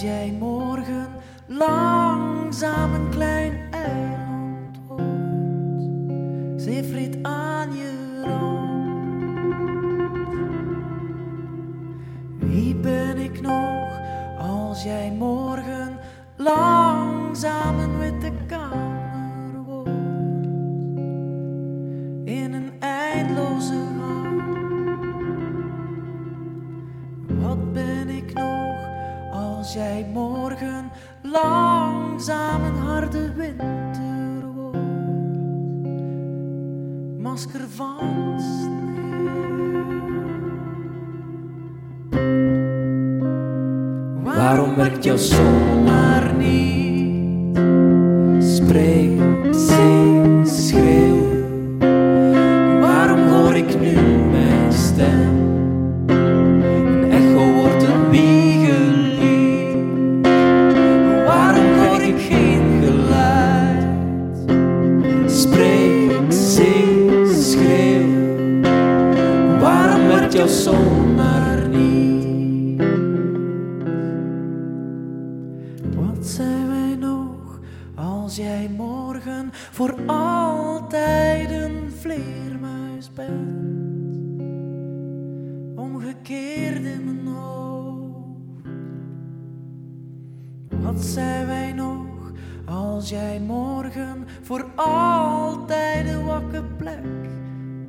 Als jij morgen langzaam een klein eiland wordt, Zeefried aan je rand. Wie ben ik nog als jij morgen langzaam een witte kamer wordt? In een eindloze gang. Wat ben ik nog als jij morgen langzaam een harde winter wordt? Masker van sneeuw. Waarom werkt jouw zon maar niet? Werkt jouw zon maar niet? Wat zijn wij nog als jij morgen voor altijd een vleermuis bent? Omgekeerd in mijn hoofd. Wat zijn wij nog als jij morgen voor altijd een wakke plek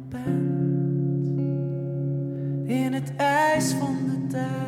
bent? Het ijs van de tijd.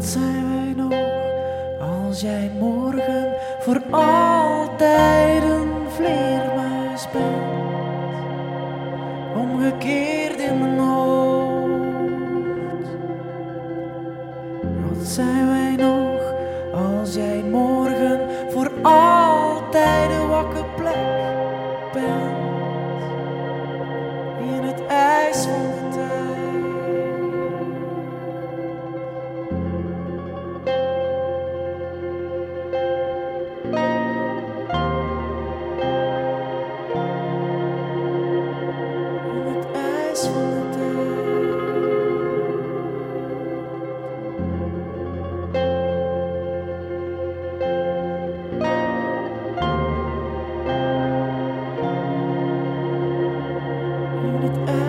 Wat zijn wij nog als jij morgen voor altijd een vleermuis bent? Omgekeerd in mijn hoofd. Wat zijn wij nog als jij morgen voor altijd een wakke plek bent? In het ijs van de tijd. it